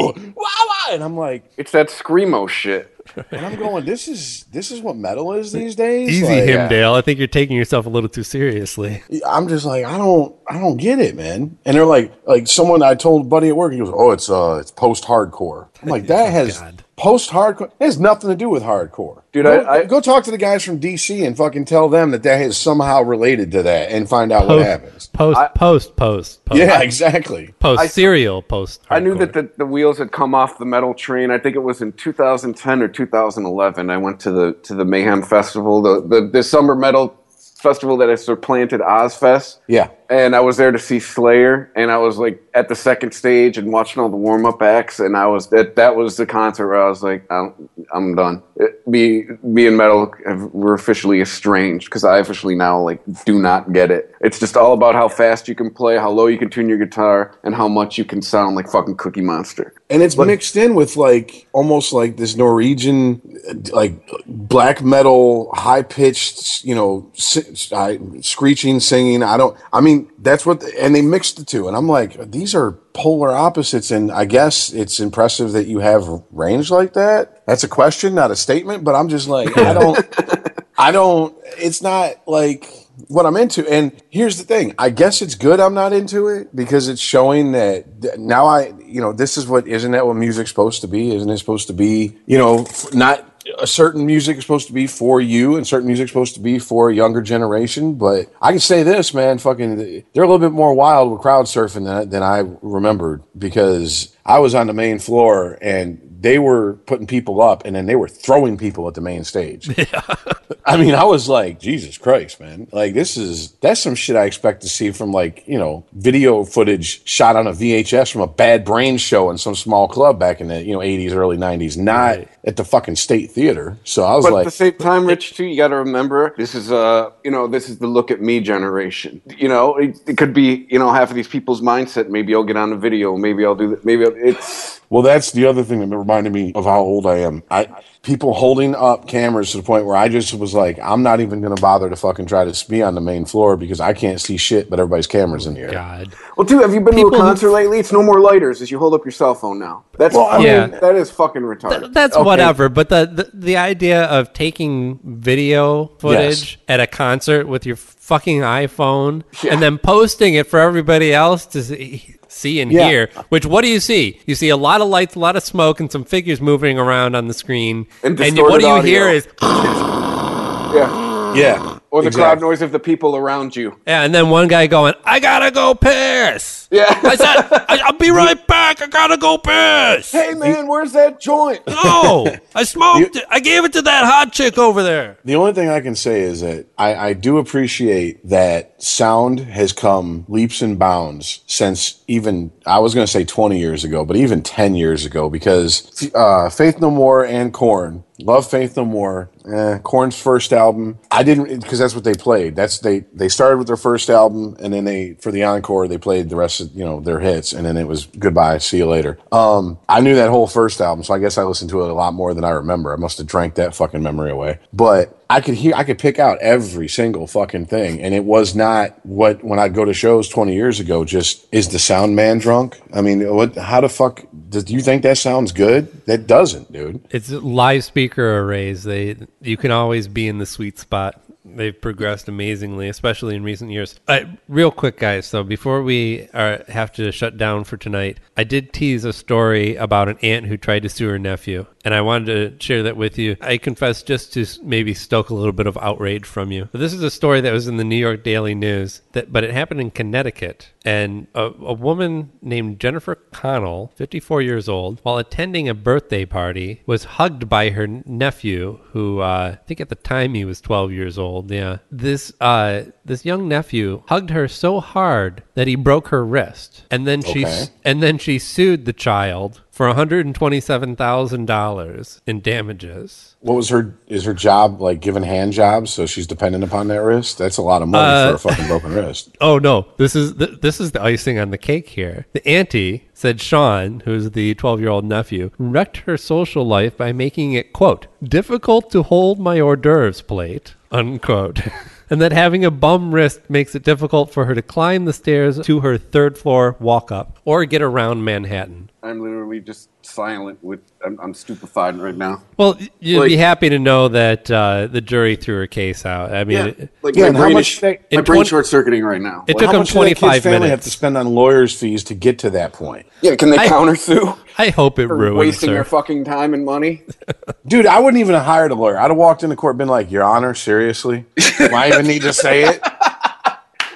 and i'm like it's that screamo shit. and i'm going this is this is what metal is these days Easy, Like, him, Dale. I think you're taking yourself a little too seriously. I'm just like, I don't, I don't get it, man. And they're like, like someone I told a buddy at work, he goes, "Oh, it's uh, it's post hardcore." I'm like, that has God. Post hardcore. It has nothing to do with hardcore, Dude, Go, I- I- go talk to the guys from DC and fucking tell them that that is somehow related to that, and find out what Post, happens. post, post, post, post. Yeah, exactly. Post I- serial post. I knew hardcore. that the, the wheels had come off the metal train. I think it was in 2010 or 2011. I went to the to the Mayhem Festival, the the, the summer metal festival that has supplanted Ozzfest. Yeah. And I was there to see Slayer, and I was like at the second stage and watching all the warm up acts, and I was that that was the concert where I was like, I'm, I'm done. It, me, me and metal have, we're officially estranged because I officially now like do not get it. It's just all about how fast you can play, how low you can tune your guitar, and how much you can sound like fucking Cookie Monster. And it's mixed in with like almost like this Norwegian, uh, like black metal, high pitched, you know, si- uh, screeching, singing. I don't. I mean, mean, that's what, and they mixed the two, and I'm like, these are polar opposites, and I guess it's impressive that you have range like that. That's a question, not a statement, but I'm just like, I don't, I don't. It's not like what I'm into. And here's the thing: I guess it's good I'm not into it because it's showing that now I, you know, this is what isn't that what music's supposed to be? Isn't it supposed to be, you know, not a certain music is supposed to be for you and certain music is supposed to be for a younger generation. But I can say this, man, fucking, they're a little bit more wild with crowd surfing than, than I remembered because I was on the main floor and they were putting people up and then they were throwing people at the main stage. I mean, I was like, Jesus Christ, man. Like, this is, that's some shit I expect to see from like, you know, video footage shot on a VHS from a bad brain show in some small club back in the, you know, 80s, early 90s, not at the fucking state theater. So I was But like, at the same time, Rich, too, you got to remember this is uh, you know, this is the look at me generation. You know, it, it could be, you know, half of these people's mindset. Maybe I'll get on the video. Maybe I'll do that. Maybe I'll, it's Well, that's the other thing that reminded me of how old I am. I people holding up cameras to the point where I just was like, I'm not even going to bother to fucking try to be on the main floor because I can't see shit, but everybody's cameras in here. God. well, too. Have you been People to a concert lately? It's no more lighters as you hold up your cell phone now. That's Well, I fucking- mean- that is fucking retarded. Th- that's Okay. whatever. But the, the the idea of taking video footage at a concert with your fucking iPhone Yeah. and then posting it for everybody else to see, see and Yeah. hear. Which what do you see? You see a lot of lights, a lot of smoke, and some figures moving around on the screen. And you- distorted what do you audio. hear is Yeah. Yeah. Or the exactly. crowd noise of the people around you. yeah, and then one guy going, "I gotta go piss." Yeah. I said, I, "I'll be right back. I gotta go piss." hey man, where's that joint? No, I smoked it. I gave it to that hot chick over there. The only thing I can say is that I, I do appreciate that sound has come leaps and bounds since even I was going to say 20 years ago, but even 10 years ago because uh, Faith No More and Korn love Faith No More. Eh, first album, I didn't because that's what they played. That's they they started with their first album and then they for the encore they played the rest of you know their hits and then it was goodbye, see you later. Um, I knew that whole first album, so I guess I listened to it a lot more than I remember. I must have drank that fucking memory away, but. I could hear, I could pick out every single fucking thing, and it was not what when I go to shows twenty years ago. Just is the sound man drunk? I mean, what? How the fuck? Do you think that sounds good? That doesn't, dude. It's live speaker arrays. They you can always be in the sweet spot. They've progressed amazingly, especially in recent years. Uh, real quick, guys. So before we are, have to shut down for tonight, I did tease a story about an aunt who tried to sue her nephew, and I wanted to share that with you. I confess just to maybe stoke a little bit of outrage from you. But this is a story that was in the New York Daily News, that but it happened in Connecticut, and a, a woman named Jennifer Connell, 54 years old, while attending a birthday party, was hugged by her nephew, who uh, I think at the time he was 12 years old. Yeah, this uh, this young nephew hugged her so hard that he broke her wrist, and then she Okay. and then she sued the child for 127 thousand dollars in damages. What was her? Is her job like giving hand jobs, so she's dependent upon that wrist? That's a lot of money Uh, for a fucking broken wrist. Oh no, this is the, this is the icing on the cake here. The auntie said Sean, who's the 12-year-old nephew, wrecked her social life by making it quote difficult to hold my hors d'oeuvres plate unquote. And that having a bum wrist makes it difficult for her to climb the stairs to her third floor walk up or get around Manhattan. I'm literally just silent with. I'm, I'm stupefied right now. Well, you'd Like- be happy to know that uh, the jury threw her case out. I mean, it, like Yeah, my how brain much is they- my in brain 20 short circuiting right now. It Like, took How him much do that kid's 25 family have to spend on lawyers' fees to get to that point? yeah, can they I- counter sue I hope it ruins wasting her. your fucking time and money? Dude, I wouldn't even have hired a lawyer. I'd have walked into court, and been like, "Your Honor, seriously? Do I even need to say it?"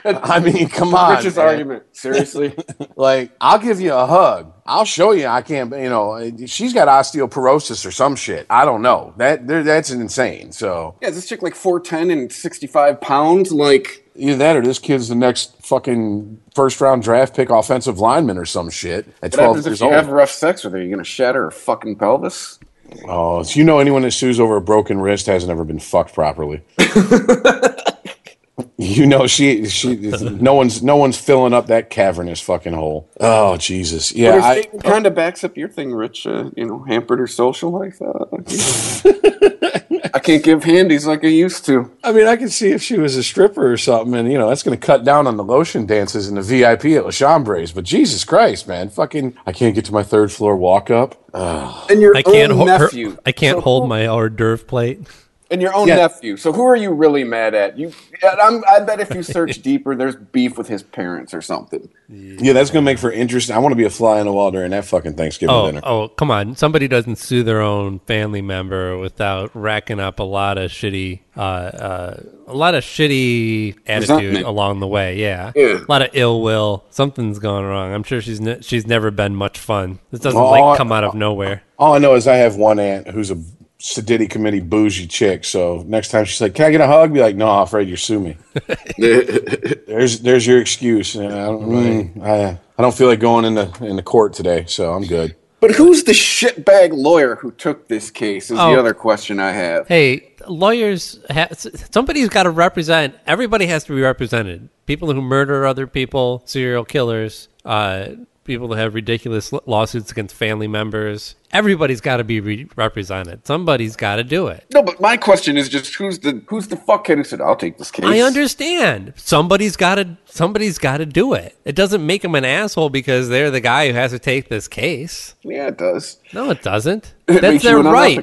I mean, come on. Rich's man. argument. Seriously. Like, I'll give you a hug. I'll show you. I can't. You know, she's got osteoporosis or some shit. I don't know. That that's insane. So yeah, is this chick like 4'10 and 65 pounds? Like, either that or this kid's the next fucking first round draft pick offensive lineman or some shit at what twelve happens if years you old. have rough sex with her? You gonna shatter her fucking pelvis? oh, so you know anyone that sues over a broken wrist hasn't ever been fucked properly. You know she she no one's no one's filling up that cavernous fucking hole. Oh Jesus, yeah. her I, kind of backs up your thing, Rich. Uh, you know, hampered her social life. Uh, I can't give handies like I used to. I mean, I could see if she was a stripper or something, and you know that's going to cut down on the lotion dances and the VIP at La Chambre's. But Jesus Christ, man, fucking, I can't get to my third floor walk up. And your I can't own hold. nephew. I can't So hold my hors d'oeuvre plate. And your own Yeah. nephew. So who are you really mad at? You, I'm, I bet if you search deeper, there's beef with his parents or something. Yeah, that's going to make for interesting. I want to be a fly on the wall during that fucking Thanksgiving Oh, dinner. oh, come on! Somebody doesn't sue their own family member without racking up a lot of shitty, uh, uh, a lot of shitty attitude along the way. Yeah. Yeah. a lot of ill will. Something's gone wrong. I'm sure she's ne- she's never been much fun. This doesn't Oh, like I- come out of nowhere. All I know is I have one aunt who's a Sedity committee bougie chick. So next time she's like, "Can I get a hug?" Be like, "No, I'm afraid you sue me." there's there's your excuse. And I, don't, mm, I I don't feel like going into into court today, so I'm good. But who's the shitbag lawyer who took this case? Is Oh. the other question I have. Hey, lawyers, ha- somebody's got to represent. Everybody has to be represented. People who murder other people, serial killers, uh, people that have ridiculous lawsuits against family members. Everybody's got to be re- represented. Somebody's got to do it. No, but my question is just who's the who's the fuckhead who said I'll take this case? I understand. Somebody's got to. Somebody's got to do it. It doesn't make them an asshole because they're the guy who has to take this case. Yeah, it does. No, it doesn't. It That's their right.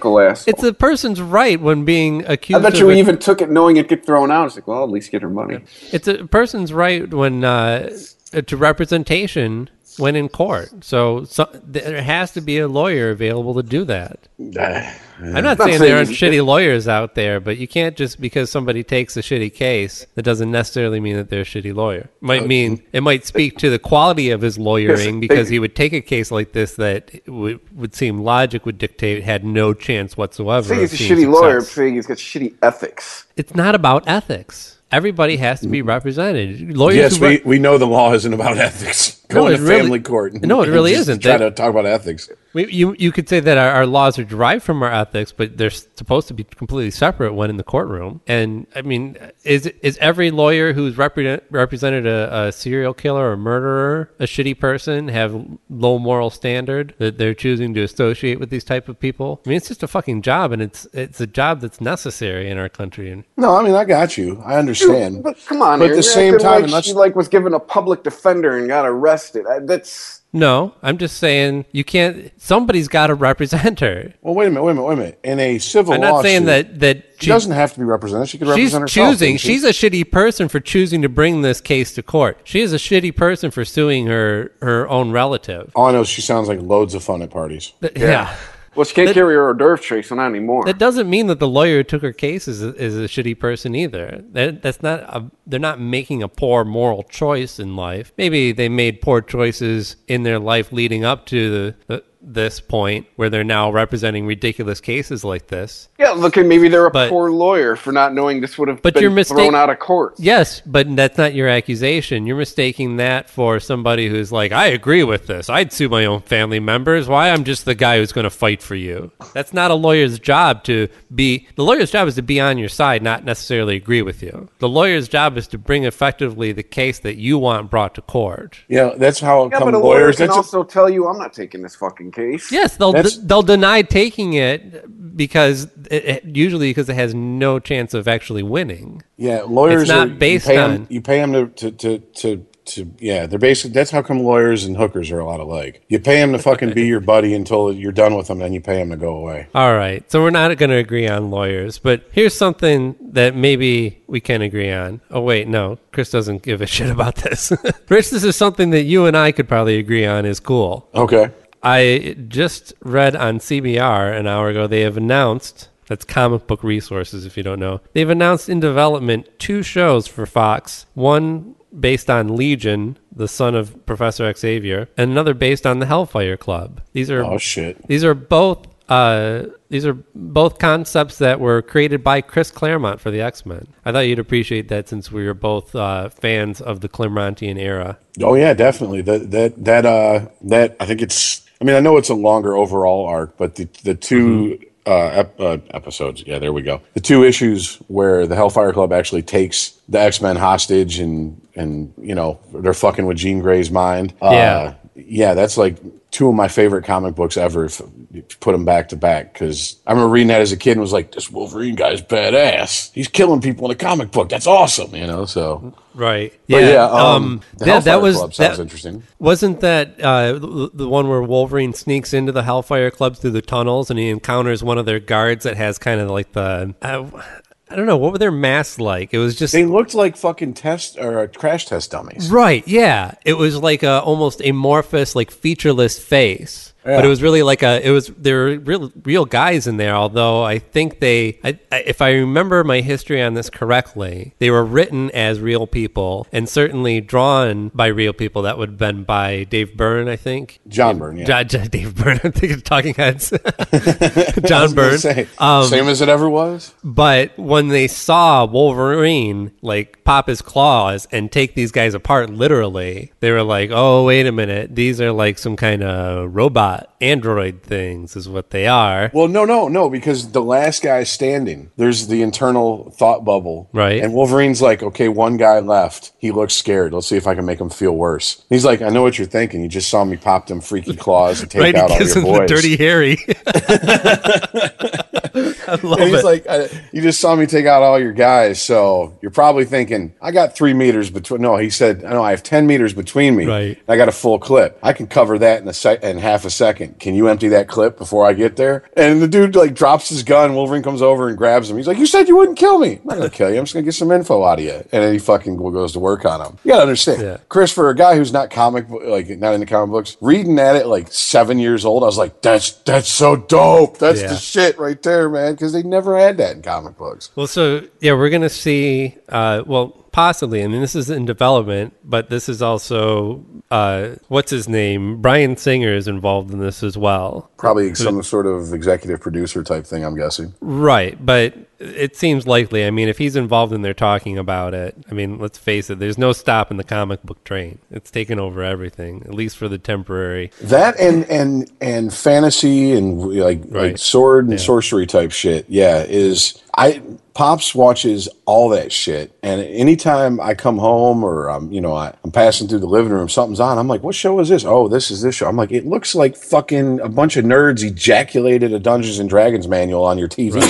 It's the person's right when being accused. I bet you a- even took it knowing it'd get thrown out. It's like, well, at least get her money. It's a person's right when uh, to representation when in court. So, so there has to be a lawyer available to do that. I'm not saying saying there aren't shitty lawyers out there, but you can't just because somebody takes a shitty case that doesn't necessarily mean that they're a shitty lawyer. Might uh, mean it might speak to the quality of his lawyering because he would take a case like this that would, would seem logic would dictate had no chance whatsoever. saying he's a shitty lawyer. Saying he's got shitty ethics. It's not about ethics. Everybody has to be represented. Lawyers Yes, who re- we, we know the law isn't about ethics. No, Going it to really- family court. No, it really isn't. Try to talk about ethics. We, you you could say that our, our laws are derived from our ethics, but they're supposed to be completely separate when in the courtroom. And I mean, is is every lawyer who's represent, represented a, a serial killer or murderer a shitty person? Have low moral standard that they're choosing to associate with these type of people? I mean, it's just a fucking job, and it's it's a job that's necessary in our country. And No, I mean I got you. I understand. But come on, But at the you're same time, like she like was given a public defender and got arrested. I, that's no, I'm just saying you can't. Somebody's got to represent her. well, wait a minute, wait a minute, wait a minute. In a civil I'm not lawsuit, saying that that she doesn't have to be represented. She could She's represent herself. choosing. she? She's a shitty person for choosing to bring this case to court. She is a shitty person for suing her her own relative. All I know is she sounds like loads of fun at parties. Th- yeah. Well, she can't carry her hors so not anymore. That doesn't mean that the lawyer who took her case is a, is a shitty person either. That, that's not. A, they're not making a poor moral choice in life. Maybe they made poor choices in their life leading up to the, the this point where they're now representing ridiculous cases like this. yeah, look, and maybe they're a But- poor lawyer for not knowing this would have But been you're mistake- thrown out of court. Yes, but that's not your accusation. You're mistaking that for somebody who's like, I agree with this. I'd sue my own family members. Why? I'm just the guy who's going to fight for you. That's not a lawyer's job to be. The lawyer's job is to be on your side, not necessarily agree with you. The lawyer's job is to bring effectively the case that you want brought to court. Yeah, that's how Yeah, come but a lawyer lawyers. can That's a- also tell you, I'm not taking this fucking case. Yes, they'll they'll deny taking it because it, it- usually because it has no chance of actually winning. Yeah, lawyers It's not are, based you on- you pay them to, to, to, to, to yeah, they're basically that's how come lawyers and hookers are a lot alike. You pay them to fucking be your buddy until you're done with them, then you pay them to go away. All right. So we're not going to agree on lawyers, but here's something that maybe we can agree on. Oh, wait, no. Chris doesn't give a shit about this. Rich, this is something that you and I could probably agree on is cool. Okay. I just read on CBR an hour ago, they have announced. That's comic book resources, if you don't know. They've announced in development two shows for Fox. One based on Legion, the son of Professor Xavier, and another based on the Hellfire Club. These are Oh shit. these are both uh, these are both concepts that were created by Chris Claremont for the X Men. I thought you'd appreciate that since we were both uh, fans of the Claremontian era. Oh yeah, definitely. That that that uh that I think it's. I mean, I know it's a longer overall arc, but the the 2 uh, ep- uh, episodes. Yeah, there we go. The two issues where the Hellfire Club actually takes the X Men hostage and and you know they're fucking with Jean Grey's mind. Uh, Yeah. yeah, that's like two of my favorite comic books ever. If you put them back to back, because I remember reading that as a kid and was like, "This Wolverine guy's badass. He's killing people in a comic book. That's awesome." You know, so Right. But yeah, um, the yeah, that was Club sounds that, interesting. Wasn't that uh, the, the one where Wolverine sneaks into the Hellfire Club through the tunnels and he encounters one of their guards that has kind of like the uh, I don't know what were their masks like. It was just they looked like fucking test or uh, crash test dummies. right. Yeah, it was like a almost amorphous, like featureless face. But it was really like a. It was there were real real guys in there. Although I think they, I, I, if I remember my history on this correctly, they were written as real people and certainly drawn by real people. That would have been by Dave Byrne, I think. John Byrne, yeah. John, Dave Byrne. I'm thinking of Talking Heads. John Byrne. say, Um, same as it ever was. But when they saw Wolverine like pop his claws and take these guys apart literally, they were like, "Oh, wait a minute. These are like some kind of robot Uh, android things is what they are." Well, no, no, no, because the last guy standing, there's the internal thought bubble. Right. And Wolverine's like, okay, one guy left. He looks scared. Let's see if I can make him feel worse. He's like, I know what you're thinking. You just saw me pop them freaky claws and take right, out all your boys. the dirty Harry. I love and he's it. like, I, you just saw me take out all your guys, so you're probably thinking, I got three meters between. No, he said, no, I have ten meters between me. Right. I got a full clip. I can cover that in a sec- in half a second. Can you empty that clip before I get there? And the dude like drops his gun. Wolverine comes over and grabs him. He's like, you said you wouldn't kill me. I'm not gonna kill you. I'm just gonna get some info out of you. And then he fucking goes to work on him. You gotta understand, Yeah. Chris, for a guy who's not comic like not into comic books, reading that at it like seven years old, I was like, that's that's so dope. That's Yeah. the shit right there, man. Because they never had that in comic books. Well, so yeah, we're gonna see. Uh, well, possibly. I mean, this is in development, but this is also uh, what's his name? Bryan Singer is involved in this as well. Probably some sort of executive producer type thing, I'm guessing. Right, but it seems likely. I mean, if he's involved and they're talking about it, I mean, let's face it, there's no stop in the comic book train. It's taken over everything, at least for the temporary. That and and and fantasy and like like sword and sorcery type shit. Yeah, is I Pops watches all that shit, and anytime I come home or I'm you know I, I'm passing through the living room, something's on. I'm like, what show is this? Oh, this is this show. I'm like, it looks like fucking a bunch of nerds ejaculated a Dungeons and Dragons manual on your TV.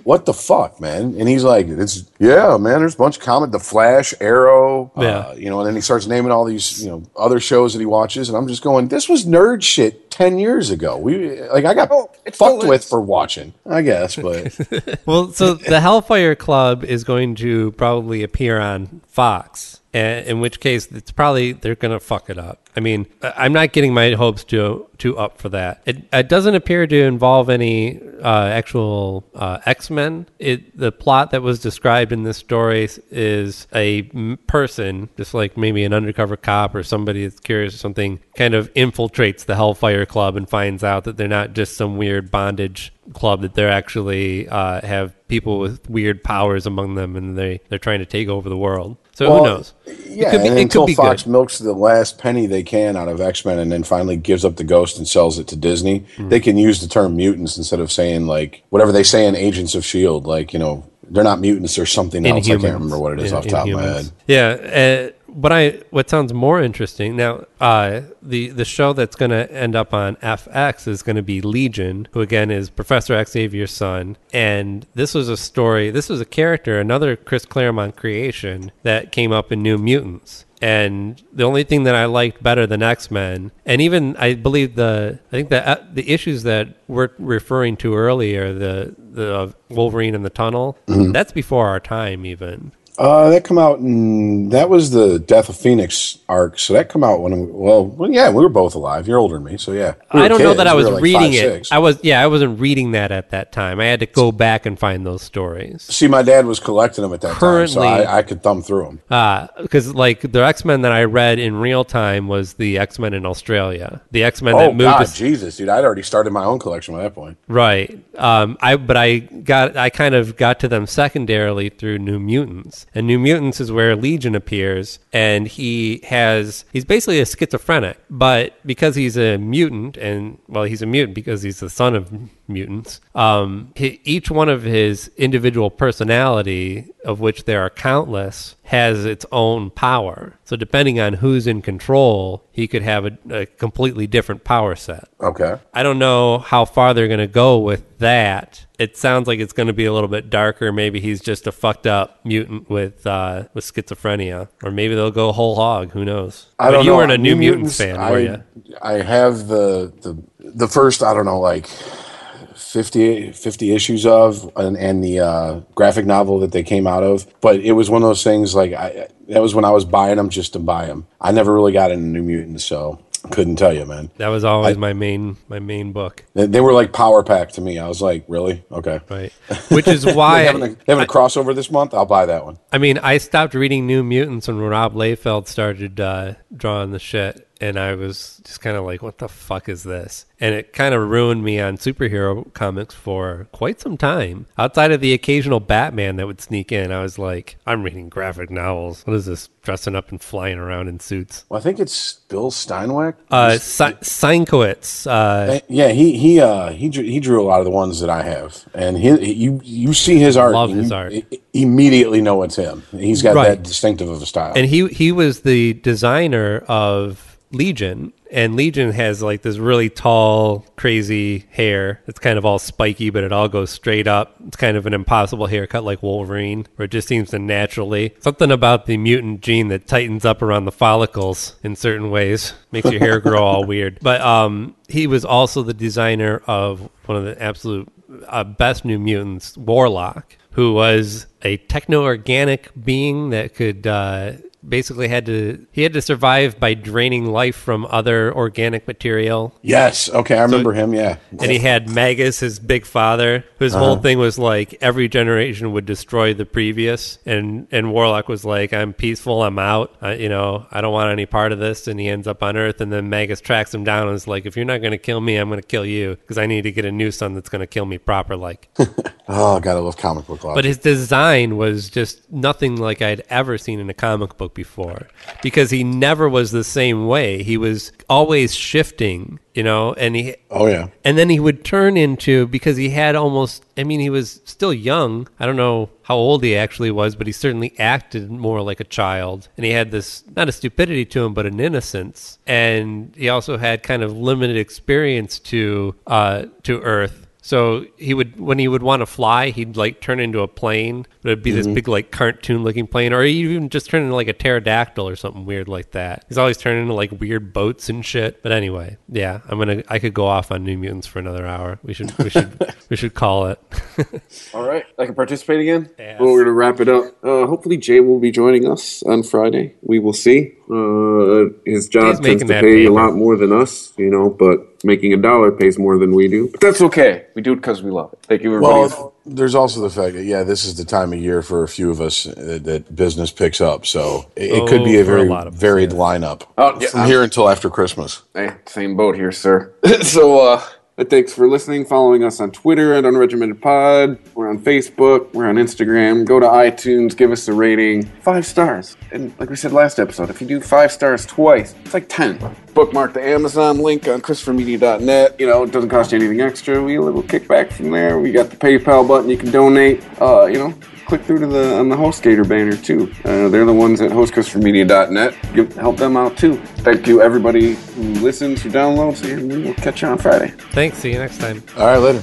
what the fuck, man? And he's like, it's yeah, man. There's a bunch of comic, The Flash, Arrow, Yeah. uh, you know, and then he starts naming all these, you know, other shows that he watches, and I'm just going, this was nerd shit ten years ago. We like I got fucked with for watching, I guess, but Well, so the Hellfire Club is going to probably appear on Fox, in which case it's probably they're going to fuck it up. I mean, I'm not getting my hopes too too up for that. It, it doesn't appear to involve any uh, actual uh, X Men. It the plot that was described in this story is a person, just like maybe an undercover cop or somebody that's curious or something, kind of infiltrates the Hellfire Club and finds out that they're not just some weird bondage club that they're actually uh, have people with weird powers among them and they they're trying to take over the world. So Well, who knows? yeah, it could be, and it until could be Fox good. milks the last penny they can out of X Men, and then finally gives up the ghost and sells it to Disney, Mm-hmm. they can use the term mutants instead of saying like whatever they say in Agents of Shield, like you know they're not mutants, they're something else. I can't remember what it is Yeah, off the top of my head. Yeah. Uh, what I what sounds more interesting now, uh, the the show that's going to end up on FX is going to be Legion, who again is Professor Xavier's son, and this was a story. This was a character, another Chris Claremont creation that came up in New Mutants. And the only thing that I liked better than X Men, and even I believe the I think the uh, the issues that we're referring to earlier, the the Wolverine in the tunnel, that's before our time even. Uh, that come out in that was the Death of Phoenix arc. So that come out when well, well, yeah, we were both alive. You're older than me, so yeah. We I don't know that I was were like reading five, it. six. I was yeah, I wasn't reading that at that time. I had to go back and find those stories. See, my dad was collecting them at that time, so I, I could thumb through them. because like the X Men that I read in real time was the X Men in Australia, the X Men Oh that moved God, to Jesus, dude! I'd already started my own collection by that point. right. Um, I but I got I kind of got to them secondarily through New Mutants, and New Mutants is where Legion appears, and he has he's basically a schizophrenic, but because he's a mutant, and well, he's a mutant because he's the son of mutants. Um, he, each one of his individual personality, of which there are countless, has its own power. So depending on who's in control, he could have a, a completely different power set. Okay. I don't know how far they're going to go with that. It sounds like it's going to be a little bit darker. Maybe he's just a fucked up mutant with uh, with schizophrenia, or maybe they'll go whole hog. Who knows? I But don't you know. weren't a New, Mutants, Mutants fan, I, were you? I have the the the first I don't know like 50, 50 issues of and, and the uh, graphic novel that they came out of, but it was one of those things like I that was when I was buying them just to buy them. I never really got into New Mutants, so couldn't tell you, man. That was always my main my main book, They, they were like Power Pack to me. I was like, really? Okay. right? Which is why having, a, having a crossover this month? I'll buy that one. I mean, I stopped reading New Mutants when Rob Liefeld started uh, drawing the shit, and I was just kind of like, "What the fuck is this?" And it kind of ruined me on superhero comics for quite some time. Outside of the occasional Batman that would sneak in, I was like, "I'm reading graphic novels. What is this? Dressing up and flying around in suits?" Well, I think it's Bill Steinweg. Uh, Si- Sienkiewicz, uh, Uh, Yeah, he he uh he drew, he drew a lot of the ones that I have, and he you you see his art, Love his you art. immediately know it's him. He's got Right. that distinctive of a style. and he he was the designer of Legion, and Legion has like this really tall, crazy hair. It's kind of all spiky, but it all goes straight up. It's kind of an impossible haircut like Wolverine, where it just seems to naturally something about the mutant gene that tightens up around the follicles in certain ways makes your hair grow all weird. But um, he was also the designer of one of the absolute uh, best New Mutants, Warlock who was a techno-organic being that could uh, basically had to he had to survive by draining life from other organic material. yes, okay, I remember him. Yeah, And he had Magus, his big father, whose whole thing was like every generation would destroy the previous. And and Warlock was like, "I'm peaceful, I'm out. Uh, you know, I don't want any part of this." And he ends up on Earth, and then Magus tracks him down and is like, "If you're not going to kill me, I'm going to kill you because I need to get a new son that's going to kill me proper like." oh, gotta love comic book logic. But his design was just nothing like I'd ever seen in a comic book before because he never was the same way. He was always shifting, you know, and he oh yeah, and then he would turn into because he had almost I mean he was still young. I don't know how old he actually was, but he certainly acted more like a child. And he had this not a stupidity to him, but an innocence. And he also had kind of limited experience to uh to Earth. So he would, when he would want to fly, he'd like turn into a plane, but it'd be this big like cartoon looking plane, or he'd even just turn into like a pterodactyl or something weird like that. He's always turning into like weird boats and shit. But anyway, yeah, I'm gonna, I could go off on New Mutants for another hour. We should, we should, we should call it. All right, I can participate again. Yes. Well, we're gonna wrap it up. Uh, hopefully, Jay will be joining us on Friday. We will see. Uh, his job Jay's tends to that pay a lot more than us, you know, but making a dollar pays more than we do. But that's okay. We do it because we love it. Thank you, everybody. Well, there's also the fact that yeah, this is the time of year for a few of us that, that business picks up, so it, it could be Oh, a for a very lot of us, varied lineup Oh, yeah, from I'm- here until after Christmas. Hey, same boat here, sir. so, uh, thanks for listening, following us on Twitter at Unregimented Pod. We're on Facebook, we're on Instagram. Go to iTunes, give us a rating. Five stars. And like we said last episode, if you do five stars twice, it's like 10. Bookmark the Amazon link on ChristopherMedia.net. You know, it doesn't cost you anything extra. We get a little kickback from there. We got the PayPal button. You can donate. Uh, you know, click through to the on the HostGator banner too. Uh, they're the ones at hostchristophermedia.net. Give, help them out too. Thank you everybody who listens, who downloads, and we will catch you on Friday. Thanks. See you next time. All right, later.